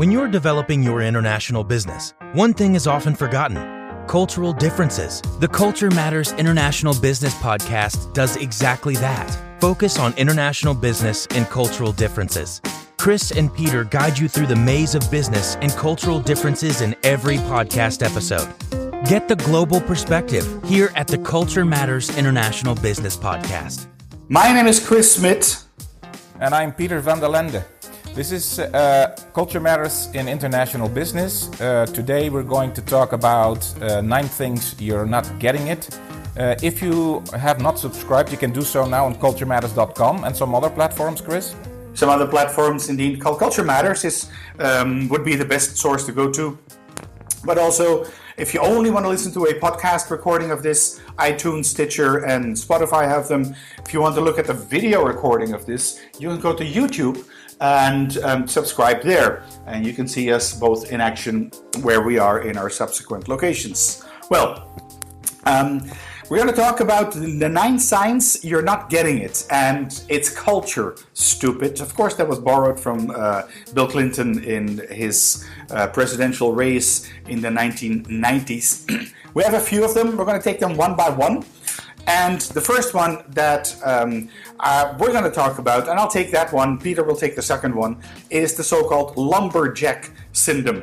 When you're developing your international business, one thing is often forgotten cultural differences. The Culture Matters International Business Podcast does exactly that focus on international business and cultural differences. Chris and Peter guide you through the maze of business and cultural differences in every podcast episode. Get the global perspective here at the Culture Matters International Business Podcast. My name is Chris Smith. And I'm Peter van der Lende. This is uh, Culture Matters in International Business. Uh, today we're going to talk about uh, nine things you're not getting it. Uh, if you have not subscribed, you can do so now on culturematters.com and some other platforms, Chris. Some other platforms, indeed. Culture Matters is um, would be the best source to go to. But also, if you only want to listen to a podcast recording of this, iTunes, Stitcher, and Spotify have them. If you want to look at the video recording of this, you can go to YouTube and um, subscribe there. And you can see us both in action where we are in our subsequent locations. Well, um, we're going to talk about the nine signs you're not getting it, and it's culture, stupid. Of course, that was borrowed from uh, Bill Clinton in his uh, presidential race in the 1990s. we have a few of them. We're going to take them one by one. And the first one that um, uh, we're going to talk about, and I'll take that one, Peter will take the second one, is the so called lumberjack syndrome.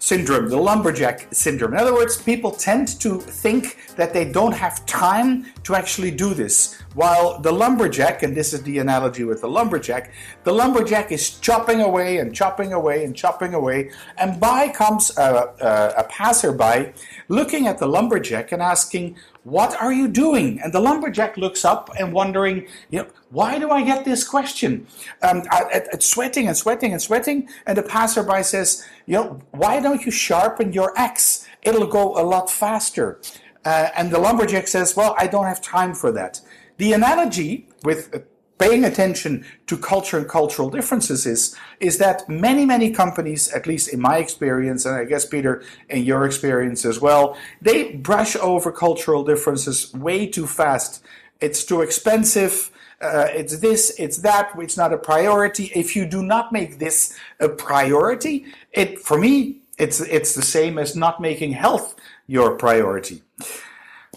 Syndrome, the lumberjack syndrome. In other words, people tend to think that they don't have time to actually do this. While the lumberjack, and this is the analogy with the lumberjack, the lumberjack is chopping away and chopping away and chopping away, and by comes a, a, a passerby looking at the lumberjack and asking, what are you doing? And the lumberjack looks up and wondering, you know, why do I get this question? Um, it's sweating and sweating and sweating. And the passerby says, you know, why don't you sharpen your axe? It'll go a lot faster. Uh, and the lumberjack says, well, I don't have time for that. The analogy with paying attention to culture and cultural differences is, is that many, many companies, at least in my experience, and I guess, Peter, in your experience as well, they brush over cultural differences way too fast. It's too expensive. Uh, it's this, it's that, it's not a priority. If you do not make this a priority, it, for me, it's, it's the same as not making health your priority.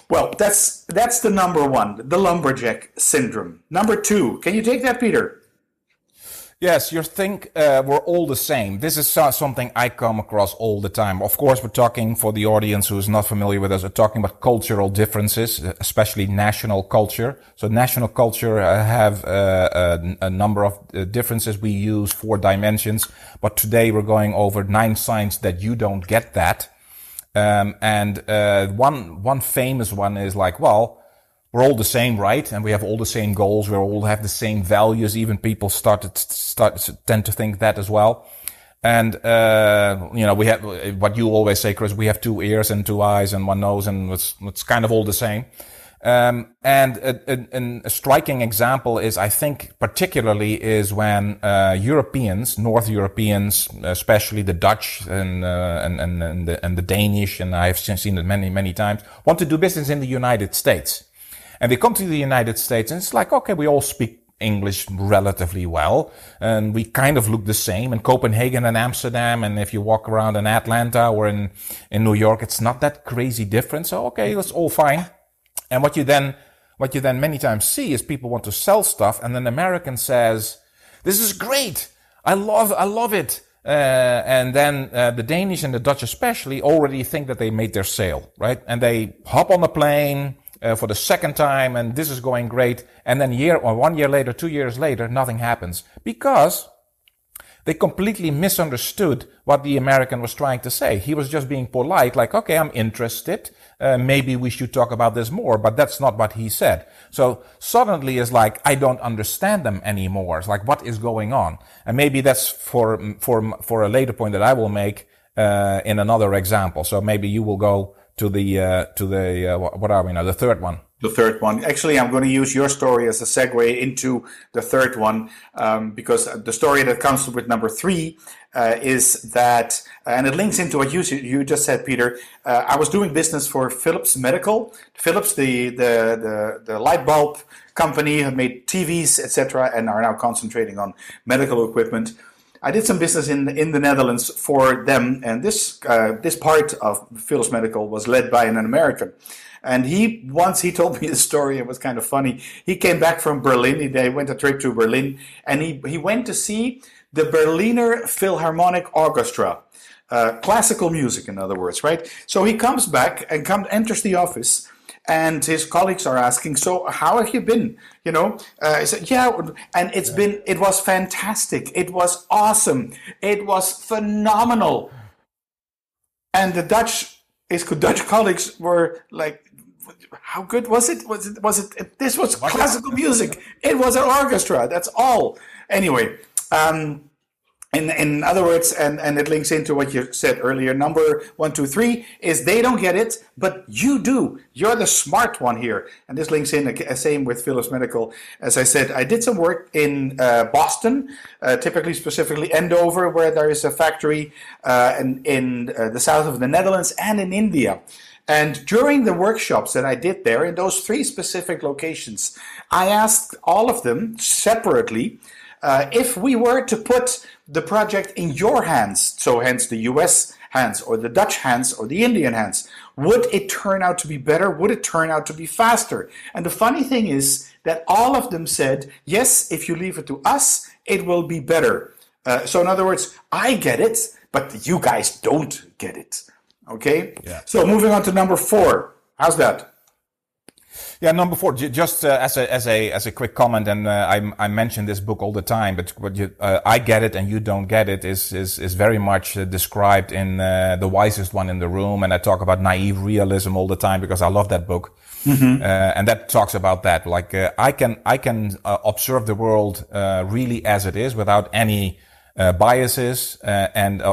Well, that's that's the number one, the lumberjack syndrome. Number two, can you take that, Peter? Yes, you think uh, we're all the same. This is something I come across all the time. Of course, we're talking for the audience who is not familiar with us. We're talking about cultural differences, especially national culture. So, national culture uh, have uh, a, a, number of uh, differences we use four dimensions. But today we're going over nine signs that you don't get that. Um, and uh, one one famous one is like, well, we're all the same, right? And we have all the same goals. We all have the same values. Even people started start tend to think that as well. And uh, you know, we have what you always say, Chris. We have two ears and two eyes and one nose, and it's it's kind of all the same. Um, and a, a, a, striking example is, I think, particularly is when uh, Europeans, North Europeans, especially the Dutch and, uh, and, and, and, the, and the Danish, and I've seen it many, many times, want to do business in the United States. And they come to the United States and it's like, okay, we all speak English relatively well, and we kind of look the same in Copenhagen and Amsterdam. And if you walk around in Atlanta or in, in New York, it's not that crazy different. So, okay, that's all fine. And what you then, what you then many times see is people want to sell stuff and then American says, this is great. I love, I love it. Uh, and then uh, the Danish and the Dutch especially already think that they made their sale, right? And they hop on the plane uh, for the second time, and this is going great. And then year or one year later, two years later, nothing happens because they completely misunderstood what the American was trying to say. He was just being polite, like, okay, I'm interested. Uh, maybe we should talk about this more, but that's not what he said. So suddenly it's like, I don't understand them anymore. It's like, what is going on? And maybe that's for, for, for a later point that I will make, uh, in another example. So maybe you will go to the, uh, to the, uh, what are we now? The third one the third one. Actually, I'm going to use your story as a segue into the third one um, because the story that comes with number three uh, is that, uh, and it links into what you you just said, Peter. Uh, I was doing business for Philips Medical. Philips, the the the, the light bulb company, have made TVs, etc., and are now concentrating on medical equipment. I did some business in in the Netherlands for them, and this uh, this part of Philips Medical was led by an American. And he once he told me the story. It was kind of funny. He came back from Berlin. He, they went a trip to Berlin, and he he went to see the Berliner Philharmonic Orchestra, uh, classical music, in other words, right? So he comes back and comes enters the office, and his colleagues are asking, "So how have you been?" You know, uh, he said, "Yeah," and it's yeah. been it was fantastic. It was awesome. It was phenomenal. And the Dutch his Dutch colleagues were like, "How good was it? Was it? Was it? This was classical music. It was an orchestra. That's all." Anyway. Um, in, in other words, and, and it links into what you said earlier, number one, two, three is they don't get it, but you do. You're the smart one here. And this links in, uh, same with Philips Medical. As I said, I did some work in uh, Boston, uh, typically specifically Andover, where there is a factory uh, in, in uh, the south of the Netherlands and in India. And during the workshops that I did there in those three specific locations, I asked all of them separately uh, if we were to put the project in your hands, so hence the US hands or the Dutch hands or the Indian hands, would it turn out to be better? Would it turn out to be faster? And the funny thing is that all of them said, yes, if you leave it to us, it will be better. Uh, so, in other words, I get it, but you guys don't get it. Okay? Yeah. So, moving on to number four. How's that? Yeah, number four. Just uh, as a as a as a quick comment, and uh, I I mention this book all the time, but what you uh, I get it and you don't get it is is is very much uh, described in uh, the wisest one in the room, and I talk about naive realism all the time because I love that book, mm-hmm. Uh, and that talks about that. Like I can I can observe the world really as it is without any. biases, and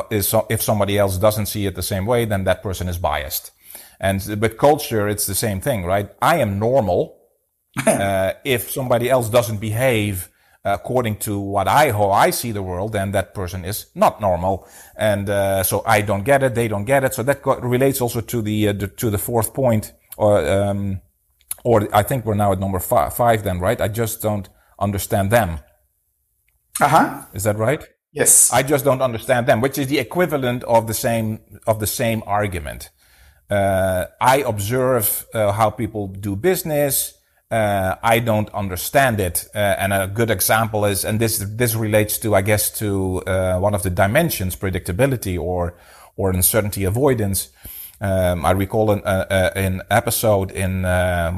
if somebody else doesn't see it the same way, then that person is biased. And with culture, it's the same thing, right? I am normal. uh, if somebody else doesn't behave according to what I how I see the world, then that person is not normal, and uh, so I don't get it. They don't get it. So that relates also to the, uh, the, to the fourth point, or um, or I think we're now at number five, five. Then, right? I just don't understand them. Uh huh. Is that right? Yes. I just don't understand them, which is the equivalent of the same of the same argument. Uh, I observe uh, how people do business. Uh, I don't understand it. Uh, and a good example is, and this this relates to, I guess, to uh, one of the dimensions, predictability or or uncertainty avoidance. Um, I recall an, uh, an episode in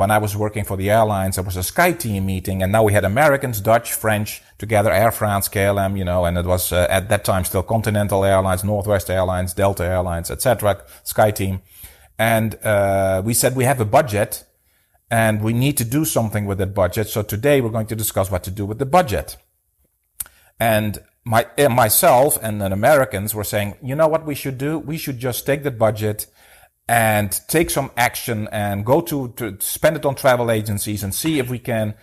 when I was working for the airlines. There was a SkyTeam meeting, and now we had Americans, Dutch, French together, Air France, KLM, you know, and it was at that time still Continental Airlines, Northwest Airlines, Delta Airlines, etc. SkyTeam. And uh, we said we have a budget and we need to do something with that budget. So today we're going to discuss what to do with the budget. And my, uh, myself and then Americans were saying, you know what we should do? We should just take the budget and take some action and go to, to spend it on travel agencies and see if we can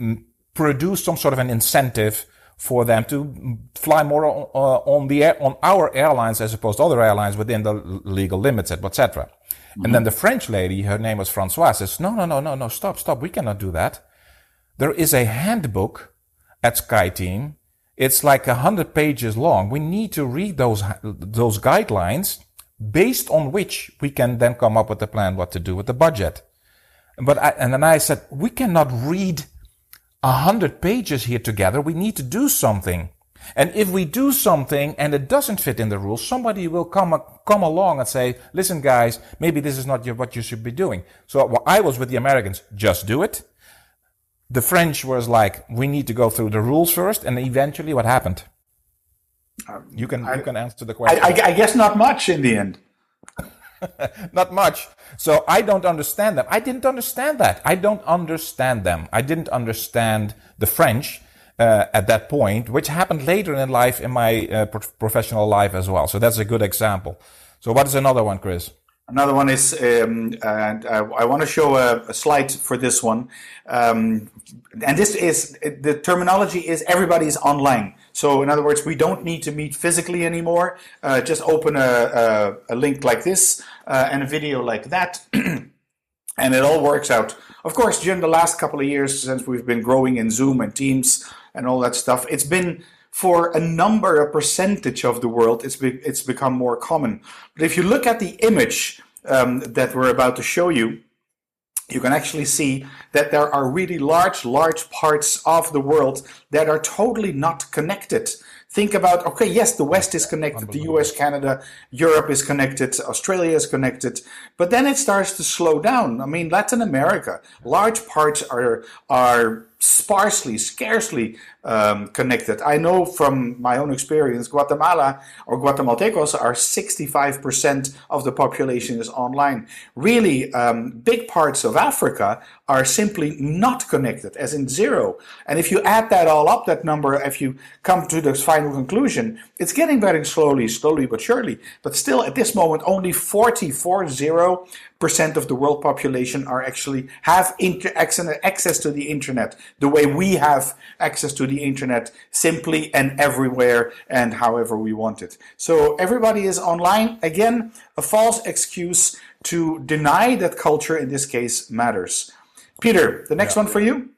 mm, produce some sort of an incentive for them to fly more on, uh, on the air, on our airlines as opposed to other airlines within the legal limits, etc. Mm-hmm. And then the French lady, her name was Francoise, says, no, no, no, no, no, stop, stop. We cannot do that. There is a handbook at SkyTeam. It's like a hundred pages long. We need to read those, those guidelines based on which we can then come up with a plan what to do with the budget. But I, and then I said, we cannot read a hundred pages here together. We need to do something. And if we do something and it doesn't fit in the rules, somebody will come, come along and say, listen, guys, maybe this is not your, what you should be doing. So well, I was with the Americans, just do it. The French was like, we need to go through the rules first. And eventually what happened? Um, you can, I, you can answer the question. I, I, I guess not much in the end. not much. So I don't understand them. I didn't understand that. I don't understand them. I didn't understand the French uh, at that point, which happened later in life in my uh, pro- professional life as well. So that's a good example. So what is another one, Chris? Another one is, um, and I, I want to show a, a, slide for this one. Um, and this is the terminology is everybody is online. So in other words, we don't need to meet physically anymore. Uh, just open a, a, a, link like this uh, and a video like that, and it all works out. Of course, during the last couple of years, since we've been growing in Zoom and Teams, and all that stuff. It's been for a number, a percentage of the world, it's, be, it's become more common. But if you look at the image um, that we're about to show you, you can actually see that there are really large, large parts of the world that are totally not connected think about okay yes the west is connected the us canada europe is connected australia is connected but then it starts to slow down. I mean latin america large parts are are sparsely, scarcely um, connected. I know from my own experience, Guatemala or Guatemaltecos are 65% of the population is online. Really, um, big parts of Africa are simply not connected, as in zero. And if you add that all up, that number, if you come to the final conclusion, it's getting better slowly, slowly but surely. But still, at this moment, only 40, 40 percent of the world population are actually have inter- access to the internet the way we have access to the internet simply and everywhere and however we want it. So everybody is online. Again, a false excuse to deny that culture in this case matters. Peter, the next yeah. one for you.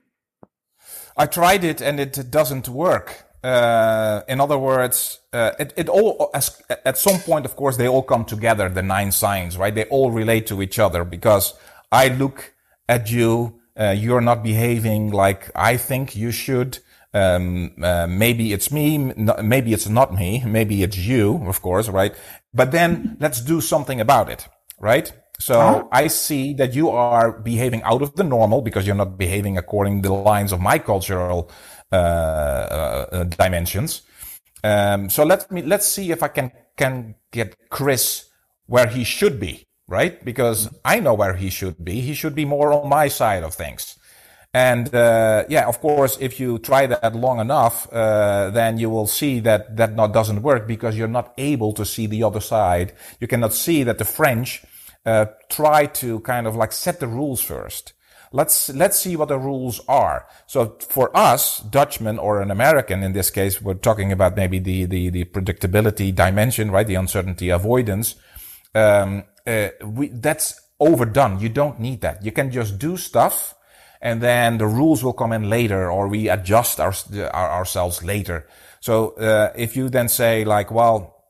I tried it and it doesn't work. Uh, in other words, uh, it, it all as, at some point, of course, they all come together. The nine signs, right? They all relate to each other because I look at you, uh, you're not behaving like I think you should. Um, uh, maybe it's me, maybe it's not me, maybe it's you, of course, right? But then let's do something about it, right? So huh? I see that you are behaving out of the normal because you're not behaving according to the lines of my cultural uh, uh, uh, dimensions. Um, so let me let's see if I can can get Chris where he should be, right? Because I know where he should be. He should be more on my side of things. And uh, yeah, of course, if you try that long enough, uh, then you will see that that not doesn't work because you're not able to see the other side. You cannot see that the French uh, try to kind of like set the rules first. Let's let's see what the rules are. So for us, Dutchmen or an American in this case, we're talking about maybe the the, the predictability dimension, right? The uncertainty avoidance. Um, uh, we, that's overdone. You don't need that. You can just do stuff, and then the rules will come in later, or we adjust our, our ourselves later. So uh, if you then say like, well,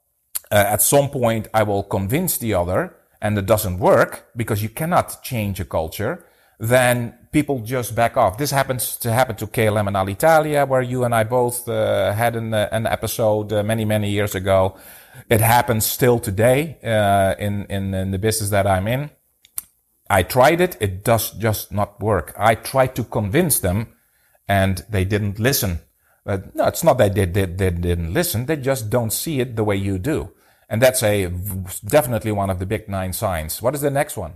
uh, at some point I will convince the other and it doesn't work because you cannot change a culture, then people just back off. This happens to happen to KLM and Alitalia, where you and I both uh, had an, uh, an episode uh, many, many years ago. It happens still today uh, in, in, in the business that I'm in. I tried it. It does just not work. I tried to convince them and they didn't listen. But no, it's not that they, they, they didn't listen. They just don't see it the way you do. And that's a definitely one of the big nine signs. What is the next one?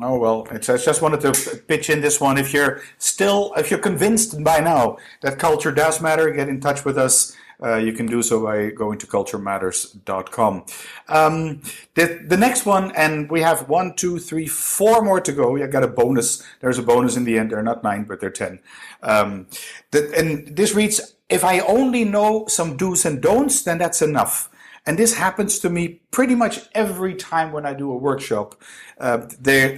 Oh well, I just wanted to pitch in this one. If you're still, if you're convinced by now that culture does matter, get in touch with us. Uh, you can do so by going to culturematters.com. Um, the, the next one, and we have one, two, three, four more to go. We got a bonus. There's a bonus in the end. They're not nine, but they're ten. Um, the, and this reads: If I only know some do's and don'ts, then that's enough. And this happens to me pretty much every time when I do a workshop. Uh,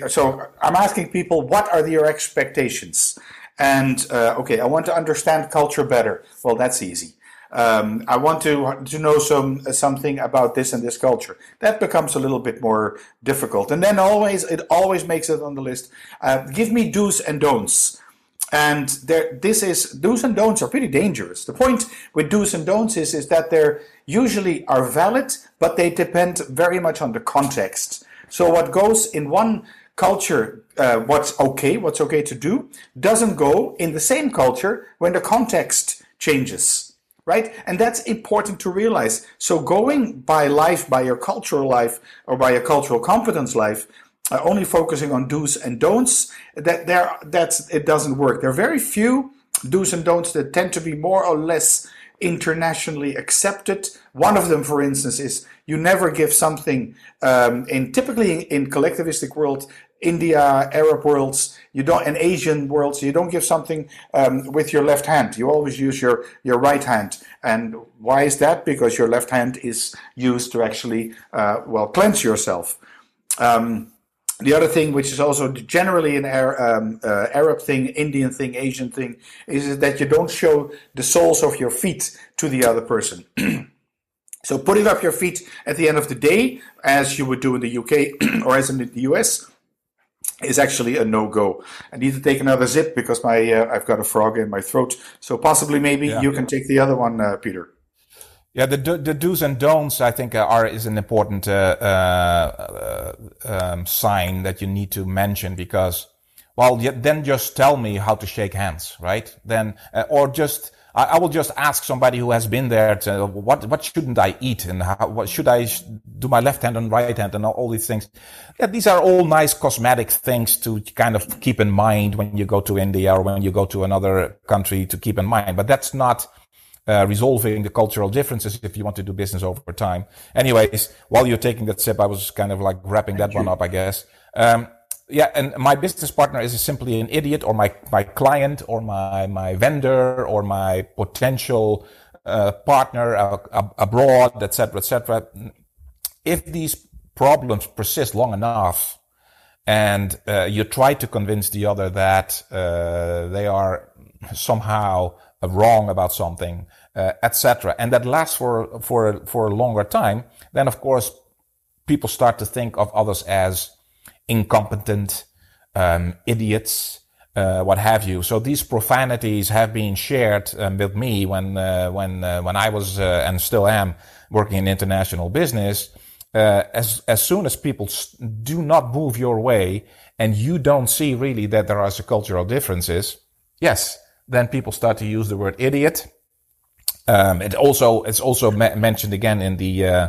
so I'm asking people, what are your expectations? And uh, okay, I want to understand culture better. Well, that's easy. Um, I want to to know some something about this and this culture. That becomes a little bit more difficult. And then always it always makes it on the list. Uh, give me do's and don'ts. And there, this is do's and don'ts are pretty dangerous. The point with do's and don'ts is, is that they're usually are valid, but they depend very much on the context. So what goes in one culture, uh, what's okay, what's okay to do, doesn't go in the same culture when the context changes, right? And that's important to realize. So going by life, by your cultural life, or by your cultural competence life, uh, only focusing on do's and don'ts, that there, that's it doesn't work. There are very few do's and don'ts that tend to be more or less internationally accepted. One of them, for instance, is you never give something um, in typically in, in, collectivistic world, India, Arab worlds, you don't, and Asian worlds, you don't give something um, with your left hand. You always use your your right hand. And why is that? Because your left hand is used to actually uh, well cleanse yourself. Um, the other thing, which is also generally an um, uh, Arab thing, Indian thing, Asian thing, is that you don't show the soles of your feet to the other person. so putting up your feet at the end of the day, as you would do in the UK or as in the US, is actually a no-go. I need to take another zip because my uh, I've got a frog in my throat. So possibly maybe yeah. you can take the other one, uh, Peter. Yeah, the the do's and don'ts I think are is an important uh, uh, um, sign that you need to mention because, well, then just tell me how to shake hands, right? Then uh, or just I, I, will just ask somebody who has been there to what what shouldn't I eat and how, what should I do my left hand and right hand and all, all these things. Yeah, these are all nice cosmetic things to kind of keep in mind when you go to India or when you go to another country to keep in mind, but that's not uh, resolving the cultural differences if you want to do business over time. Anyways, while you're taking that sip, I was kind of like wrapping that one up, I guess. Um, yeah, and my business partner is simply an idiot, or my my client, or my my vendor, or my potential uh, partner uh, abroad, etc., etc. If these problems persist long enough, and uh, you try to convince the other that uh, they are somehow wrong about something, uh, etc., and that lasts for for for a longer time, then of course people start to think of others as incompetent, um, idiots, uh, what have you. So these profanities have been shared um, with me when uh, when uh, when I was uh, and still am working in international business. Uh, as as soon as people do not move your way and you don't see really that there are cultural differences, yes, then people start to use the word idiot. Um, it also it's also ma- mentioned again in the uh,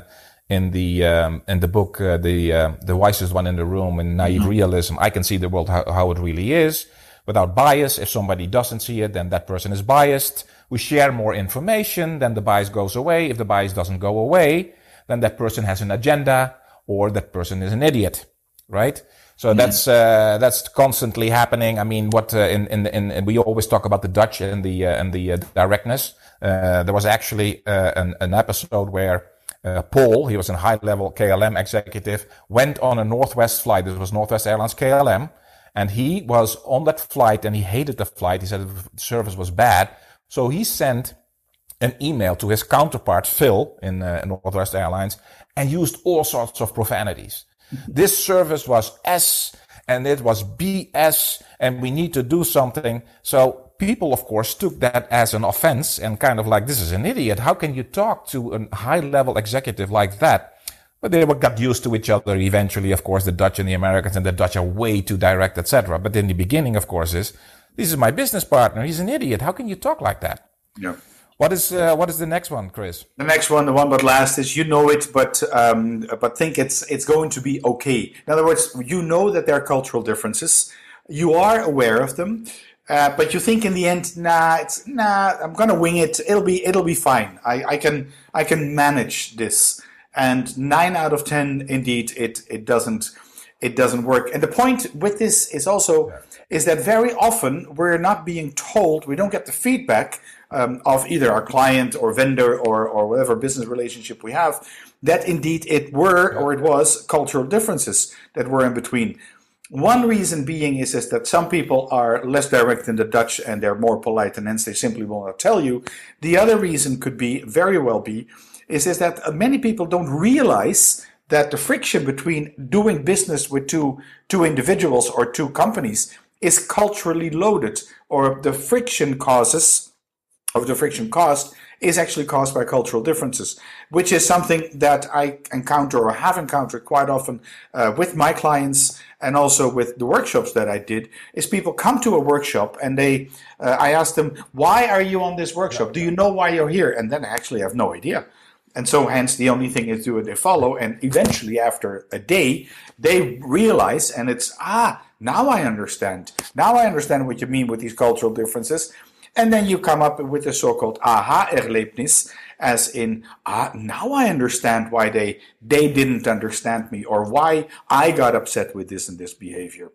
in the um, in the book uh, the uh, the wisest one in the room in naive mm-hmm. realism. I can see the world how, how it really is without bias. If somebody doesn't see it, then that person is biased. We share more information, then the bias goes away. If the bias doesn't go away, then that person has an agenda or that person is an idiot, right? So mm-hmm. that's uh, that's constantly happening. I mean, what uh, in, in in we always talk about the Dutch and the uh, and the uh, directness. Uh, there was actually uh, an, an episode where Uh, Paul, he was a high level KLM executive, went on a Northwest flight. This was Northwest Airlines KLM, and he was on that flight and he hated the flight. He said the service was bad, so he sent an email to his counterpart Phil in uh, Northwest Airlines and used all sorts of profanities this service was S and it was BS and we need to do something. So people, of course, took that as an offense and kind of like, this is an idiot. How can you talk to a high level executive like that? But they got used to each other eventually. Of course, the Dutch and the Americans and the Dutch are way too direct, etc. But in the beginning, of course, is this is my business partner. He's an idiot. How can you talk like that? Yeah. What is uh, what is the next one, Chris? The next one, the one but last, is you know it, but um, but think it's it's going to be okay. In other words, you know that there are cultural differences. You are aware of them, uh, but you think in the end, nah, it's nah. I'm gonna wing it. It'll be it'll be fine. I, I can I can manage this. And nine out of ten, indeed, it it doesn't it doesn't work. And the point with this is also yeah. is that very often we're not being told. We don't get the feedback um, of either our client or vendor or, or whatever business relationship we have, that indeed it were or it was cultural differences that were in between. One reason being is, is that some people are less direct than the Dutch and they're more polite and hence they simply will not tell you. The other reason could be, very well be, is, is that many people don't realize that the friction between doing business with two, two individuals or two companies is culturally loaded or the friction causes of the friction caused is actually caused by cultural differences, which is something that I encounter or have encountered quite often uh, with my clients and also with the workshops that I did. Is people come to a workshop and they, uh, I ask them, why are you on this workshop? Do you know why you're here? And then I actually have no idea. And so, hence, the only thing is do they follow. And eventually, after a day, they realize, and it's, ah, now I understand. Now I understand what you mean with these cultural differences and then you come up with the so-called aha-erlebnis, as in, ah, now I understand why they, they didn't understand me or why I got upset with this and this behavior.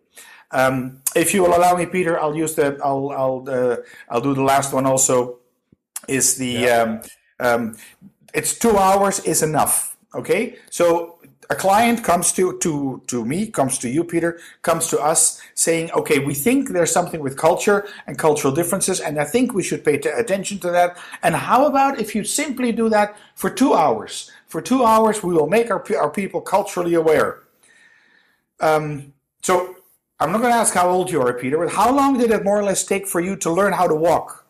Um, if you will allow me, Peter, I'll use the, I'll, I'll, uh, I'll do the last one also. Is the, yeah. um, um, it's two hours is enough. Okay. So a client comes to, to, to me, comes to you, Peter, comes to us saying, okay, we think there's something with culture and cultural differences, and I think we should pay attention to that. And how about if you simply do that for two hours? For two hours, we will make our, our people culturally aware. Um, so I'm not going to ask how old you are, Peter, but how long did it more or less take for you to learn how to walk?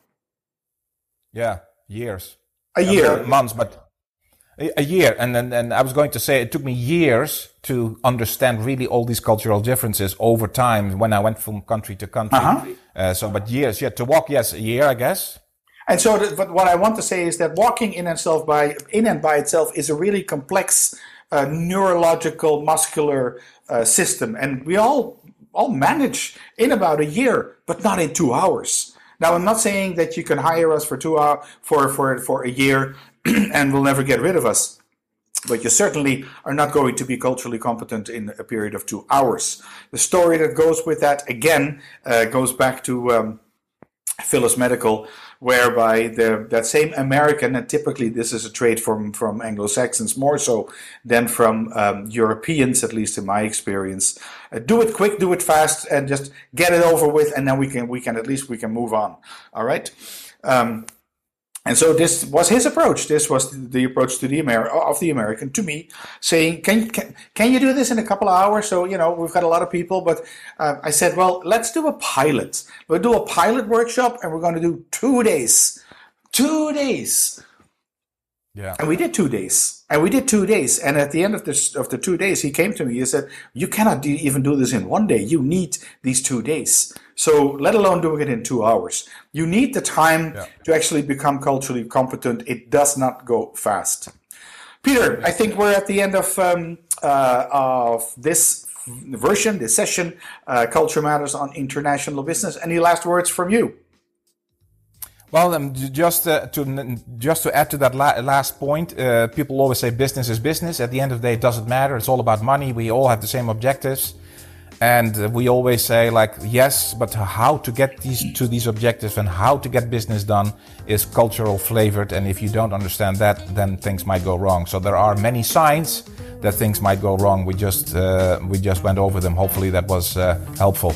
Yeah, years. A year. months, but a year. And then and i was going to say it took me years to understand really all these cultural differences over time when i went from country to country. Uh-huh. uh, so but years yeah to walk yes a year i guess. And so but what i want to say is that walking in itself by in and by itself is a really complex uh, neurological muscular uh, system. And we all all manage in about a year but not in two hours. Now, I'm not saying that you can hire us for two hours for for for a year and will never get rid of us. But you certainly are not going to be culturally competent in a period of two hours. The story that goes with that, again, uh, goes back to um, Philips Medical, whereby the, that same American, and typically this is a trait from, from Anglo Saxons more so than from um, Europeans, at least in my experience. Uh, do it quick, do it fast, and just get it over with, and then we can we can at least we can move on. All right. Um, and so this was his approach. This was the approach to the Amer- of the American to me, saying, "Can, can can you do this in a couple of hours?" So you know we've got a lot of people, but uh, I said, "Well, let's do a pilot. We'll do a pilot workshop, and we're going to do two days, two days." Yeah. And we did two days. And we did two days. And at the end of this of the two days, he came to me. He said, "You cannot do, even do this in one day. You need these two days." So, let alone doing it in two hours, you need the time yeah. to actually become culturally competent. It does not go fast. Peter, I think we're at the end of um, uh, of this version, this session, uh, Culture Matters on International Business. Any last words from you? Well, um, just uh, to just to add to that la last point, uh, people always say business is business. At the end of the day, it doesn't matter. It's all about money. We all have the same objectives. And we always say like, yes, but how to get these to these objectives and how to get business done is cultural flavored. And if you don't understand that, then things might go wrong. So there are many signs that things might go wrong. We just, uh, we just went over them. Hopefully that was uh, helpful.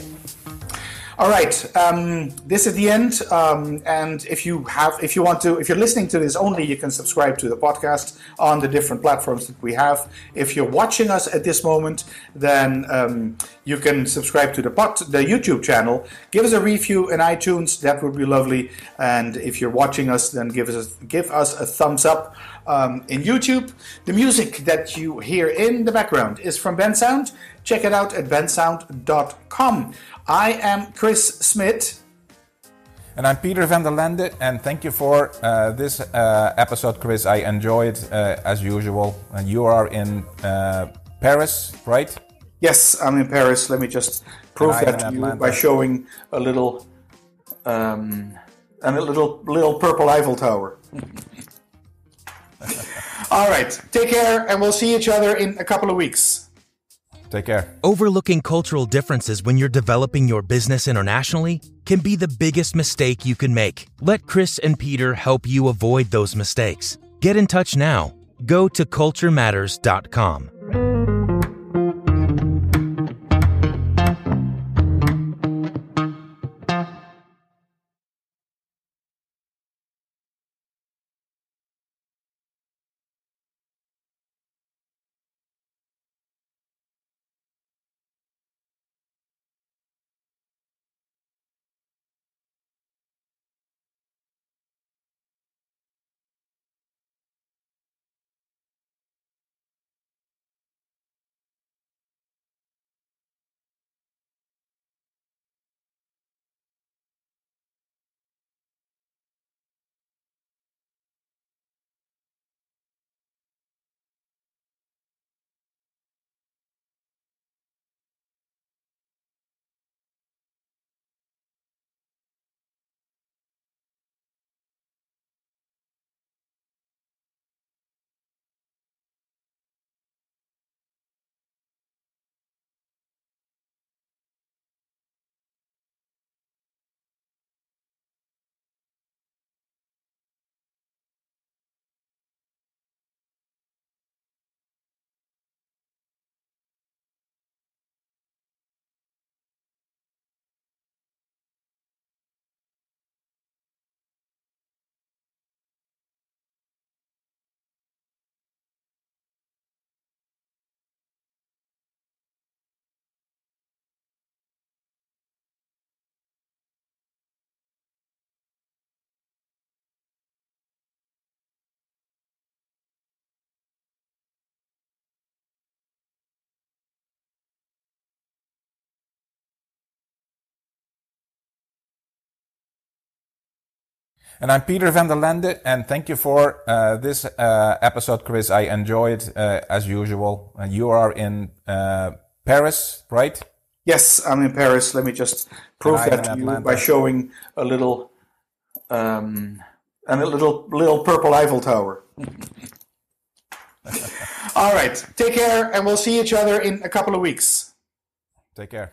All right, um, this is the end. Um, and if you have, if you want to, if you're listening to this only, you can subscribe to the podcast on the different platforms that we have. If you're watching us at this moment, then um, you can subscribe to the the YouTube channel. Give us a review in iTunes. That would be lovely. And if you're watching us, then give us a, give us a thumbs up um, in YouTube. The music that you hear in the background is from Bensound. Check it out at bensound.com. I am Chris Smith. And I'm Peter van der Lende, and thank you for uh, this uh, episode, Chris. I enjoyed uh, as usual. And you are in uh, Paris, right? Yes, I'm in Paris. Let me just prove that to you by showing a little, um, and a little little purple Eiffel Tower. All right, take care, and we'll see each other in a couple of weeks. Take care. Overlooking cultural differences when you're developing your business internationally can be the biggest mistake you can make. Let Chris and Peter help you avoid those mistakes. Get in touch now. Go to culturematters.com. And I'm Peter van der Lende, and thank you for uh, this uh, episode, Chris. I enjoyed uh, as usual. Uh, you are in uh, Paris, right? Yes, I'm in Paris. Let me just prove And that to you Atlanta. by showing a little, um, and a little little purple Eiffel Tower. All right, take care, and we'll see each other in a couple of weeks. Take care.